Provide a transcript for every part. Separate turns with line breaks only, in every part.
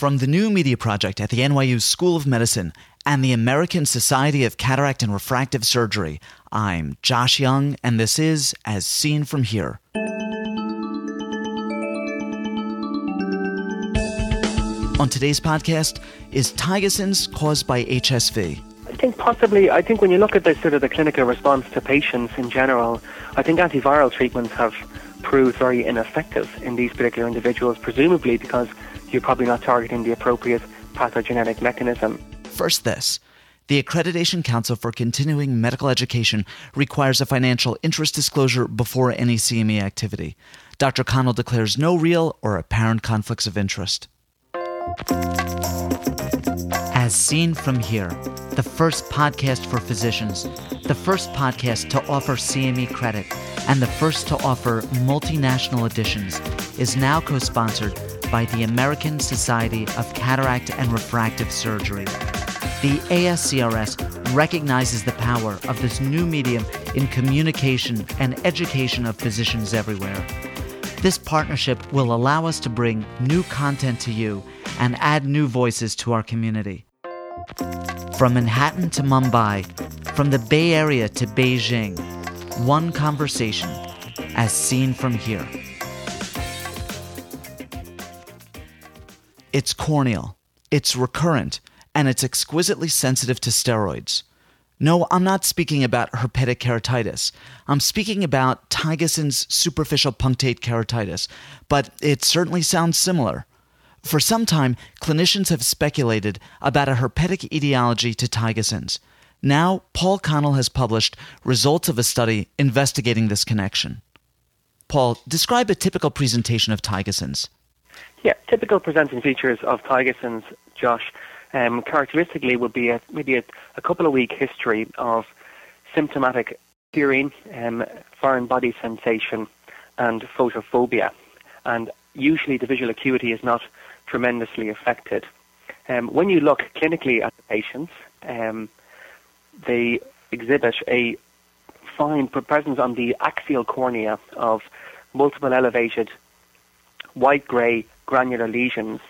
From the new media project at the NYU School of Medicine and the American Society of Cataract and Refractive Surgery, I'm Josh Young, and this is As Seen From Here. On today's podcast, is Thygeson's caused by HSV?
I think possibly. I think when you look at the sort of the clinical response to patients in general, I think antiviral treatments have proved very ineffective in these particular individuals, presumably because you're probably not targeting the appropriate pathogenetic mechanism.
First, this. The Accreditation Council for Continuing Medical Education requires a financial interest disclosure before any CME activity. Dr. Connell declares no real or apparent conflicts of interest. As seen from here, the first podcast for physicians, the first podcast to offer CME credit, and the first to offer multinational editions, is now co sponsored by the American Society of Cataract and Refractive Surgery. The ASCRS recognizes the power of this new medium in communication and education of physicians everywhere. This partnership will allow us to bring new content to you and add new voices to our community. From Manhattan to Mumbai, from the Bay Area to Beijing, one conversation as seen from here. It's corneal, it's recurrent, and it's exquisitely sensitive to steroids. No, I'm not speaking about herpetic keratitis. I'm speaking about Thygeson's superficial punctate keratitis, but it certainly sounds similar. For some time, clinicians have speculated about a herpetic etiology to Thygeson's. Now, Paul Connell has published results of a study investigating this connection. Paul, describe a typical presentation of Thygeson's.
Yeah, typical presenting features of Thygeson's, Josh, um, characteristically would be a, maybe a, a, couple of week history of symptomatic hearing, um, foreign body sensation, and photophobia. And usually the visual acuity is not tremendously affected. Um, when you look clinically at the patients, um, they exhibit a fine presence on the axial cornea of multiple elevated white-grey granular lesions,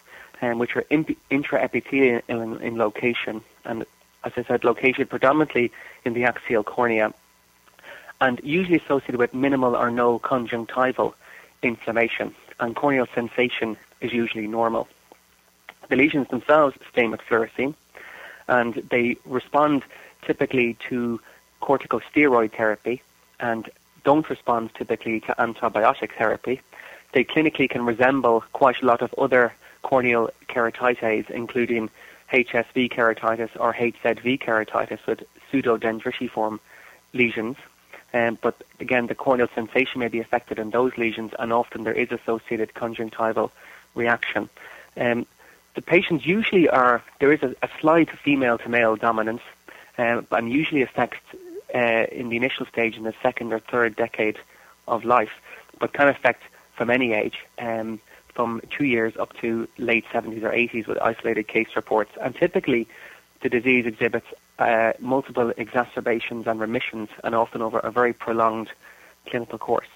um, which are intraepithelial in, in location, and as I said, located predominantly in the axial cornea, and usually associated with minimal or no conjunctival inflammation, and corneal sensation is usually normal. The lesions themselves stain with fluorescein, and they respond typically to corticosteroid therapy and don't respond typically to antibiotic therapy they clinically can resemble quite a lot of other corneal keratitis, including HSV keratitis or HZV keratitis with pseudodendritiform lesions. Um, but again, the corneal sensation may be affected in those lesions, and often there is associated conjunctival reaction. Um, the patients usually are there is a, a slight female to male dominance, um, and usually affects uh, in the initial stage in the second or third decade of life, but can affect from any age, um, from two years up to late 70s or 80s with isolated case reports. And typically, the disease exhibits uh, multiple exacerbations and remissions, and often over a very prolonged clinical course.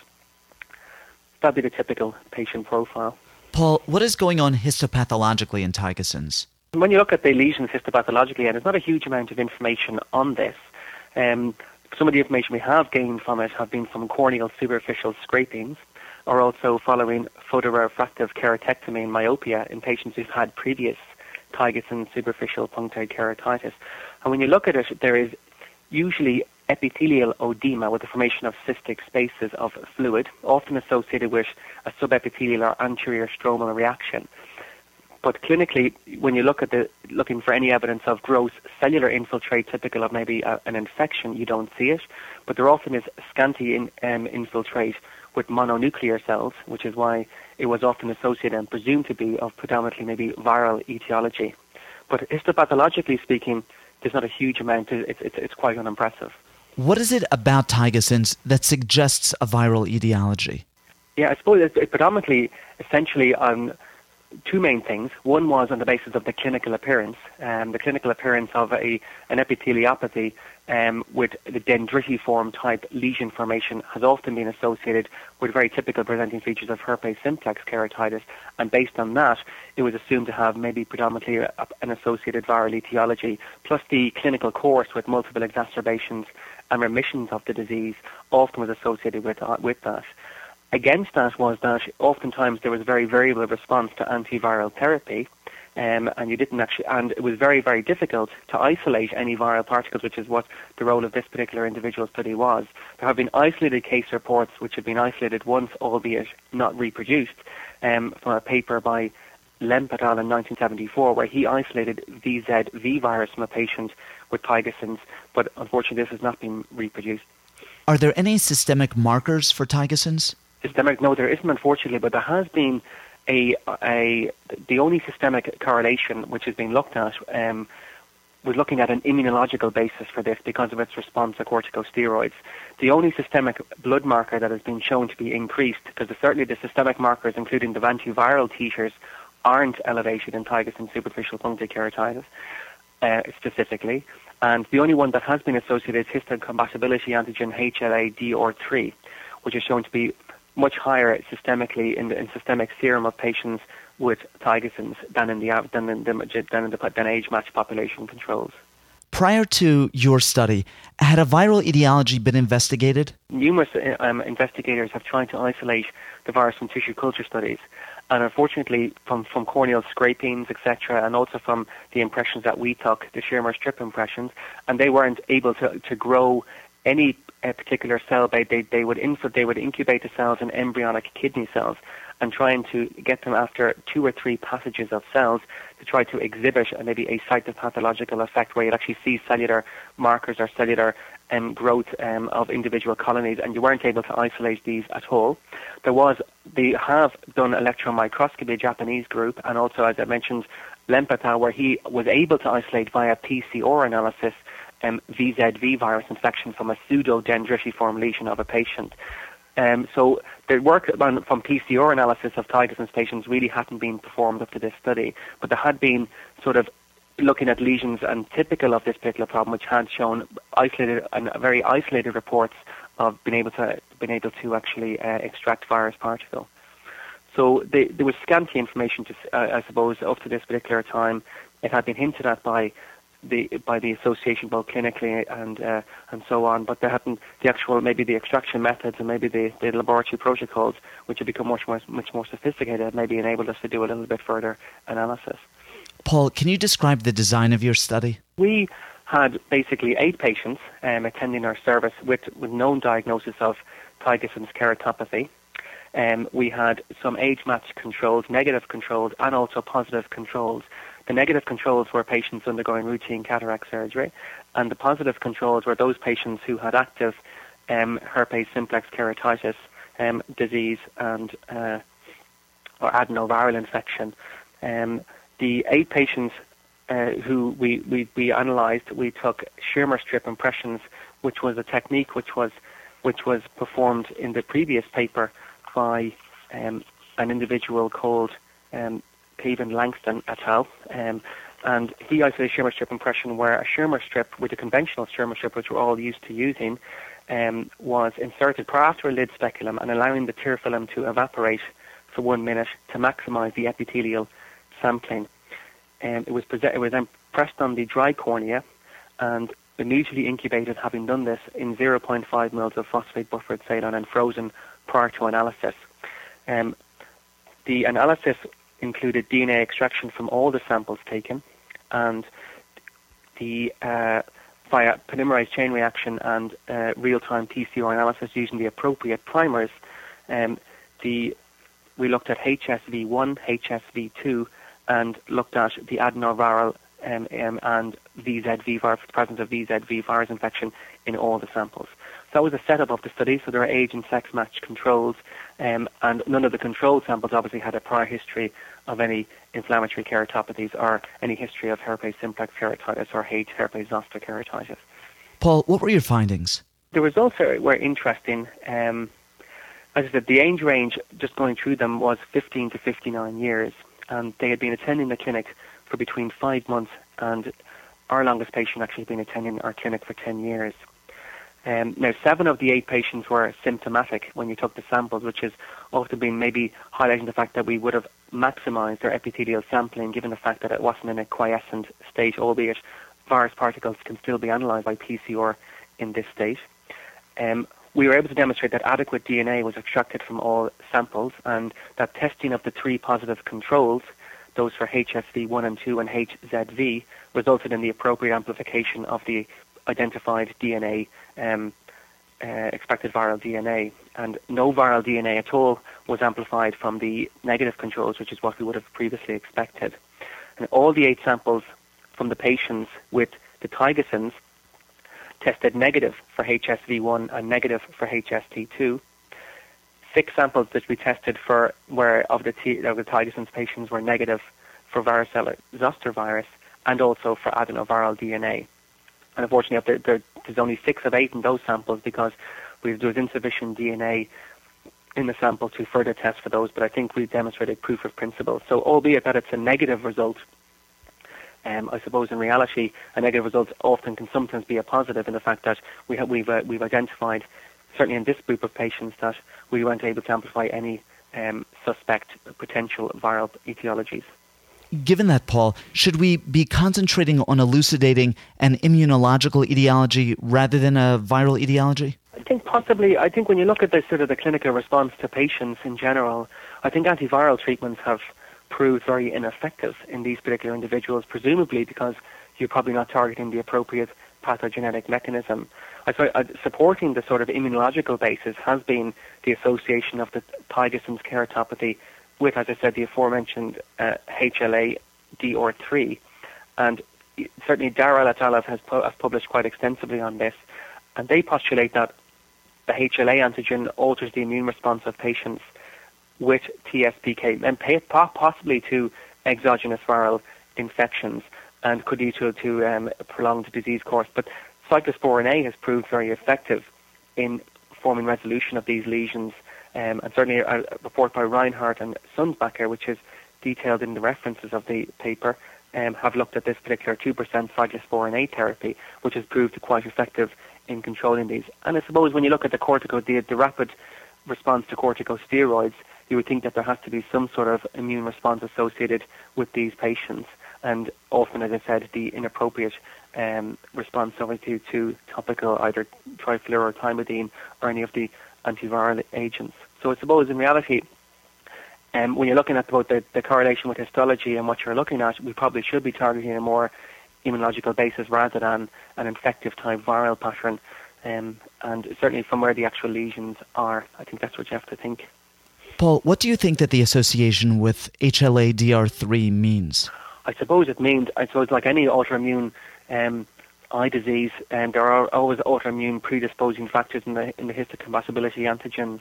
That'd be the typical patient profile.
Paul, what is going on histopathologically in Thygeson's?
When you look at the lesions histopathologically, and there's not a huge amount of information on this, um, some of the information we have gained from it have been from corneal superficial scrapings, are also following photorefractive keratectomy and myopia in patients who've had previous Thygeson superficial punctate keratitis. And when you look at it, there is usually epithelial oedema with the formation of cystic spaces of fluid, often associated with a subepithelial or anterior stromal reaction. But clinically, when you look at the looking for any evidence of gross cellular infiltrate, typical of maybe a, an infection, you don't see it. But there often is scanty in, um, infiltrate with mononuclear cells, which is why it was often associated and presumed to be of predominantly maybe viral etiology. But histopathologically speaking, there's not a huge amount. It's, it's, it's quite unimpressive.
What is it about Thygeson's that suggests a viral etiology?
Yeah, I suppose it's, predominantly, essentially, on two main things. One was on the basis of the clinical appearance, um, the clinical appearance of a an epitheliopathy um, with the dendritiform type lesion formation has often been associated with very typical presenting features of herpes simplex keratitis, and based on that, it was assumed to have maybe predominantly a, an associated viral etiology, plus the clinical course with multiple exacerbations and remissions of the disease often was associated with uh, with that. Against that was that oftentimes there was a very variable response to antiviral therapy, um, and you didn't actually, and it was very, very difficult to isolate any viral particles, which is what the role of this particular individual study was. There have been isolated case reports which have been isolated once, albeit not reproduced, um, from a paper by Lemp et al. in 1974, where he isolated VZV virus from a patient with Thygeson's, but unfortunately this has not been reproduced.
Are there any systemic markers for Thygeson's?
Systemic, no, there isn't, unfortunately, but there has been a, a the only systemic correlation which has been looked at um, was looking at an immunological basis for this because of its response to corticosteroids. The only systemic blood marker that has been shown to be increased, because certainly the systemic markers, including the antiviral titers, aren't elevated in Thygeson's superficial punctate keratitis uh, specifically. And the only one that has been associated is histocompatibility antigen HLA-DR3, which is shown to be much higher systemically in the in systemic serum of patients with Thygeson's than in the than in the than in the than age-matched population controls.
Prior to your study, had a viral etiology been investigated?
Numerous uh, um, investigators have tried to isolate the virus from tissue culture studies, and unfortunately, from, from corneal scrapings, etc., and also from the impressions that we took, the Schirmer strip impressions, and they weren't able to, to grow any a particular cell, they, they, they, would inf- they would incubate the cells in embryonic kidney cells and trying to get them after two or three passages of cells to try to exhibit maybe a cytopathological effect where you'd actually see cellular markers or cellular um, growth um, of individual colonies, and you weren't able to isolate these at all. There was, they have done electron microscopy, a Japanese group, and also, as I mentioned, Lemp where he was able to isolate via PCR analysis um, VZV virus infection from a pseudo-dendritiform lesion of a patient. Um, so the work on, from PCR analysis of Thygeson's patients really hadn't been performed up to this study, but there had been sort of looking at lesions and typical of this particular problem, which had shown isolated and very isolated reports of being able to being able to actually uh, extract virus particles. So they, there was scanty information, to, uh, I suppose, up to this particular time. It had been hinted at by the by the association both clinically and uh, and so on, but they hadn't the actual maybe the extraction methods and maybe the, the laboratory protocols, which have become much more much more sophisticated, maybe enabled us to do a little bit further analysis.
Paul, can you describe the design of your study?
We had basically eight patients um, attending our service with, with known diagnosis of Thygeson's keratopathy. Um, we had some age-matched controls, negative controls, and also positive controls. The negative controls were patients undergoing routine cataract surgery, and the positive controls were those patients who had active um, herpes simplex keratitis um, disease and uh, or adenoviral infection. Um, the eight patients uh, who we, we, we analysed, we took Schirmer strip impressions, which was a technique which was which was performed in the previous paper by um, an individual called um, Kevin Langston et al. Um, and he isolated Schirmer strip impression where a Schirmer strip with a conventional Schirmer strip, which we're all used to using, um, was inserted prior to a lid speculum and allowing the tear film to evaporate for one minute to maximize the epithelial sampling. Um, it was it was then pressed on the dry cornea and immediately incubated, having done this in 0.5 mils of phosphate buffered saline and frozen prior to analysis. Um, the analysis included DNA extraction from all the samples taken and the uh, via polymerase chain reaction and uh, real-time PCR analysis using the appropriate primers. Um, the we looked at HSV1, HSV2, and looked at the adenoviral um, um, and VZV virus, presence of VZV virus infection in all the samples. That was a setup of the study, so there are age and sex matched controls, um, and none of the control samples obviously had a prior history of any inflammatory keratopathies or any history of herpes simplex keratitis or H. herpes zoster keratitis.
Paul, what were your findings?
The results are, were interesting. Um, as I said, the age range, just going through them, was 15 to 59 years. and they had been attending the clinic for between five months, and our longest patient actually had been attending our clinic for 10 years. Um, now, seven of the eight patients were symptomatic when you took the samples, which has often been maybe highlighting the fact that we would have maximised our epithelial sampling given the fact that it wasn't in a quiescent state, albeit virus particles can still be analysed by PCR in this state. Um, we were able to demonstrate that adequate DNA was extracted from all samples and that testing of the three positive controls, those for HSV1 and 2 and HZV, resulted in the appropriate amplification of the identified DNA, um, uh, expected viral DNA. And no viral DNA at all was amplified from the negative controls, which is what we would have previously expected. And all the eight samples from the patients with the Thygeson's tested negative for HSV1 and negative for HST2. Six samples that we tested for were of the, T, the patients were negative for varicella zoster virus and also for adenoviral DNA. And unfortunately, there, there's only six of eight in those samples because we've, there was insufficient DNA in the sample to further test for those. But I think we've demonstrated proof of principle. So, albeit that it's a negative result, um, I suppose in reality, a negative result often can sometimes be a positive in the fact that we have, we've uh, we've identified, certainly in this group of patients, that we weren't able to amplify any um, suspect potential viral etiologies.
Given that, Paul, should we be concentrating on elucidating an immunological etiology rather than a viral etiology?
I think possibly. I think when you look at the sort of the clinical response to patients in general, I think antiviral treatments have proved very ineffective in these particular individuals, presumably because you're probably not targeting the appropriate pathogenetic mechanism. I uh, supporting the sort of immunological basis has been the association of the Thygeson's keratopathy with, as I said, the aforementioned uh, HLA DR3. And certainly Darrell et al. Has, pu- published quite extensively on this, and they postulate that the HLA antigen alters the immune response of patients with TSPK and possibly to exogenous viral infections and could lead to, to um, a prolonged disease course. But cyclosporin A has proved very effective in forming resolution of these lesions. Um, and certainly a report by Reinhard and Sundmacher, which is detailed in the references of the paper, um, have looked at this particular 2% cyclosporin A therapy, which has proved quite effective in controlling these. And I suppose when you look at the cortico, the, the rapid response to corticosteroids, you would think that there has to be some sort of immune response associated with these patients. And often, as I said, the inappropriate um, response obviously to topical either trifluorothymidine or any of the antiviral agents. So I suppose in reality, um, when you're looking at both the, the correlation with histology and what you're looking at, we probably should be targeting a more immunological basis rather than an infective type viral pattern. Um, and certainly from where the actual lesions are, I think that's what you have to think.
Paul, what do you think that the association with HLA-DR3 means?
I suppose it means, I suppose, like any autoimmune um, eye disease, um, there are always autoimmune predisposing factors in the in the histocompatibility antigens.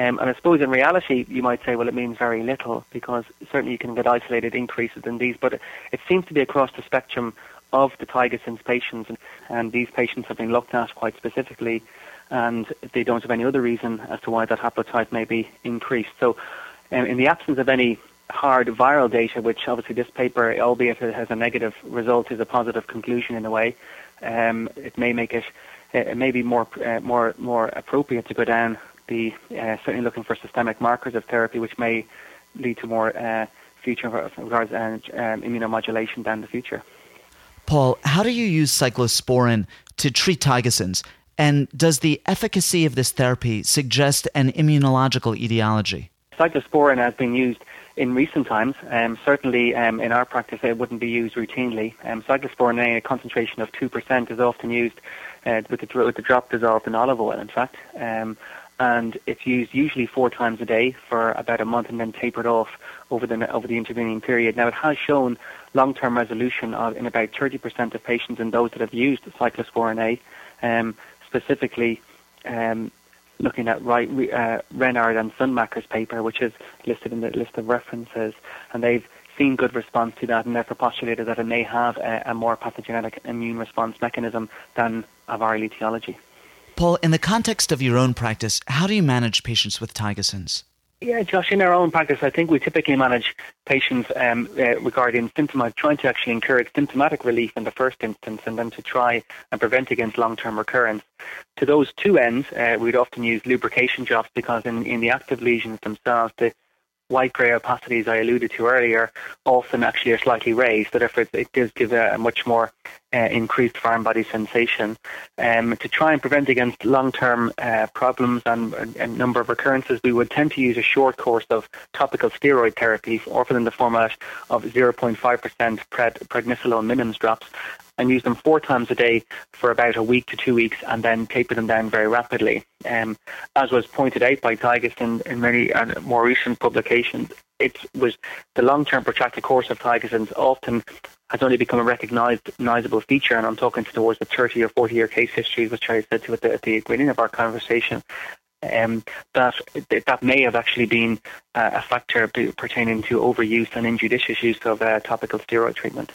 Um, and I suppose in reality, you might say, well, it means very little because certainly you can get isolated increases in these, but it, seems to be across the spectrum of the tiger Thygeson's patients, and, and these patients have been looked at quite specifically and they don't have any other reason as to why that haplotype may be increased. So, um, in the absence of any hard viral data, which obviously this paper, albeit it has a negative result, is a positive conclusion in a way, um, it may make it, it may be more uh, more more appropriate to go down the uh, certainly looking for systemic markers of therapy, which may lead to more uh, future regards uh, um, immunomodulation down the future.
Paul, how do you use cyclosporin to treat Thygeson's? And does the efficacy of this therapy suggest an immunological etiology?
Cyclosporin has been used in recent times. Um, certainly, um, in our practice, it wouldn't be used routinely. Um, cyclosporin A, a concentration of 2%, is often used uh, with, the, with the drop dissolved in olive oil, in fact. And it's used usually four times a day for about a month and then tapered off over the, over the intervening period. Now, it has shown long-term resolution of, in about 30% of patients in those that have used cyclosporin A. Um, specifically um, looking at uh, Reinhard and Sundmacher's paper, which is listed in the list of references, and they've seen good response to that, and therefore postulated that it may have a, a more pathogenic immune response mechanism than a viral etiology.
Paul, in the context of your own practice, how do you manage patients with Thygeson's?
Yeah, Josh, in our own practice, I think we typically manage patients um, uh, regarding symptomatic, trying to actually encourage symptomatic relief in the first instance and then to try and prevent against long-term recurrence. To those two ends, uh, we'd often use lubrication drops because in, in the active lesions themselves, the white grey opacities I alluded to earlier often actually are slightly raised, so therefore it does give a, a much more uh, increased foreign body sensation. Um, to try and prevent against long-term uh, problems and a number of recurrences, we would tend to use a short course of topical steroid therapy, often in the format of 0.5% pred- prednisolone minims drops, and use them four times a day for about a week to two weeks and then taper them down very rapidly. Um, as was pointed out by Thygeson in, in many uh, more recent publications, it was the long-term protracted course of Thygeson's often has only become a recognisable feature, and I'm talking towards the 30 or 40 year case histories, which I said to at the, at the beginning of our conversation. Um, that that may have actually been uh, a factor pertaining to overuse and injudicious use of uh, topical steroid treatment.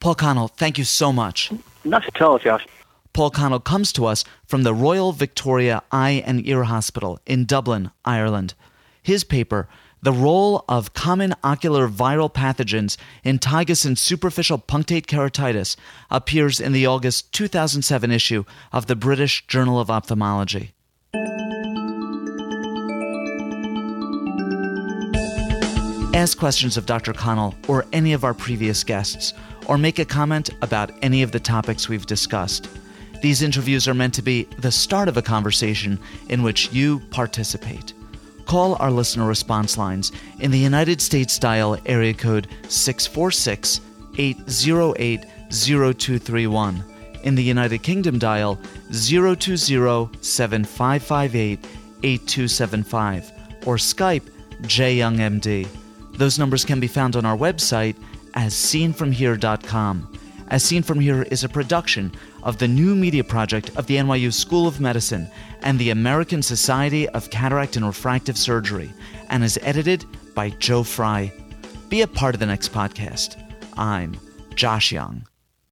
Paul Connell, thank you so much.
Not at all, Josh.
Paul Connell comes to us from the Royal Victoria Eye and Ear Hospital in Dublin, Ireland. His paper, The Role of Common Ocular Viral Pathogens in Thygeson's Superficial Punctate Keratitis, appears in the August 2007 issue of the British Journal of Ophthalmology. Ask questions of Dr. Connell or any of our previous guests or make a comment about any of the topics we've discussed. These interviews are meant to be the start of a conversation in which you participate. Call our listener response lines in the United States dial area code 646 808 0231. In the United Kingdom dial 020 7558 8275 or Skype JYoungMD. Those numbers can be found on our website as seenfromhere.com. As Seen From Here is a production of the new media project of the NYU School of Medicine and the American Society of Cataract and Refractive Surgery and is edited by Joe Fry. Be a part of the next podcast. I'm Josh Young.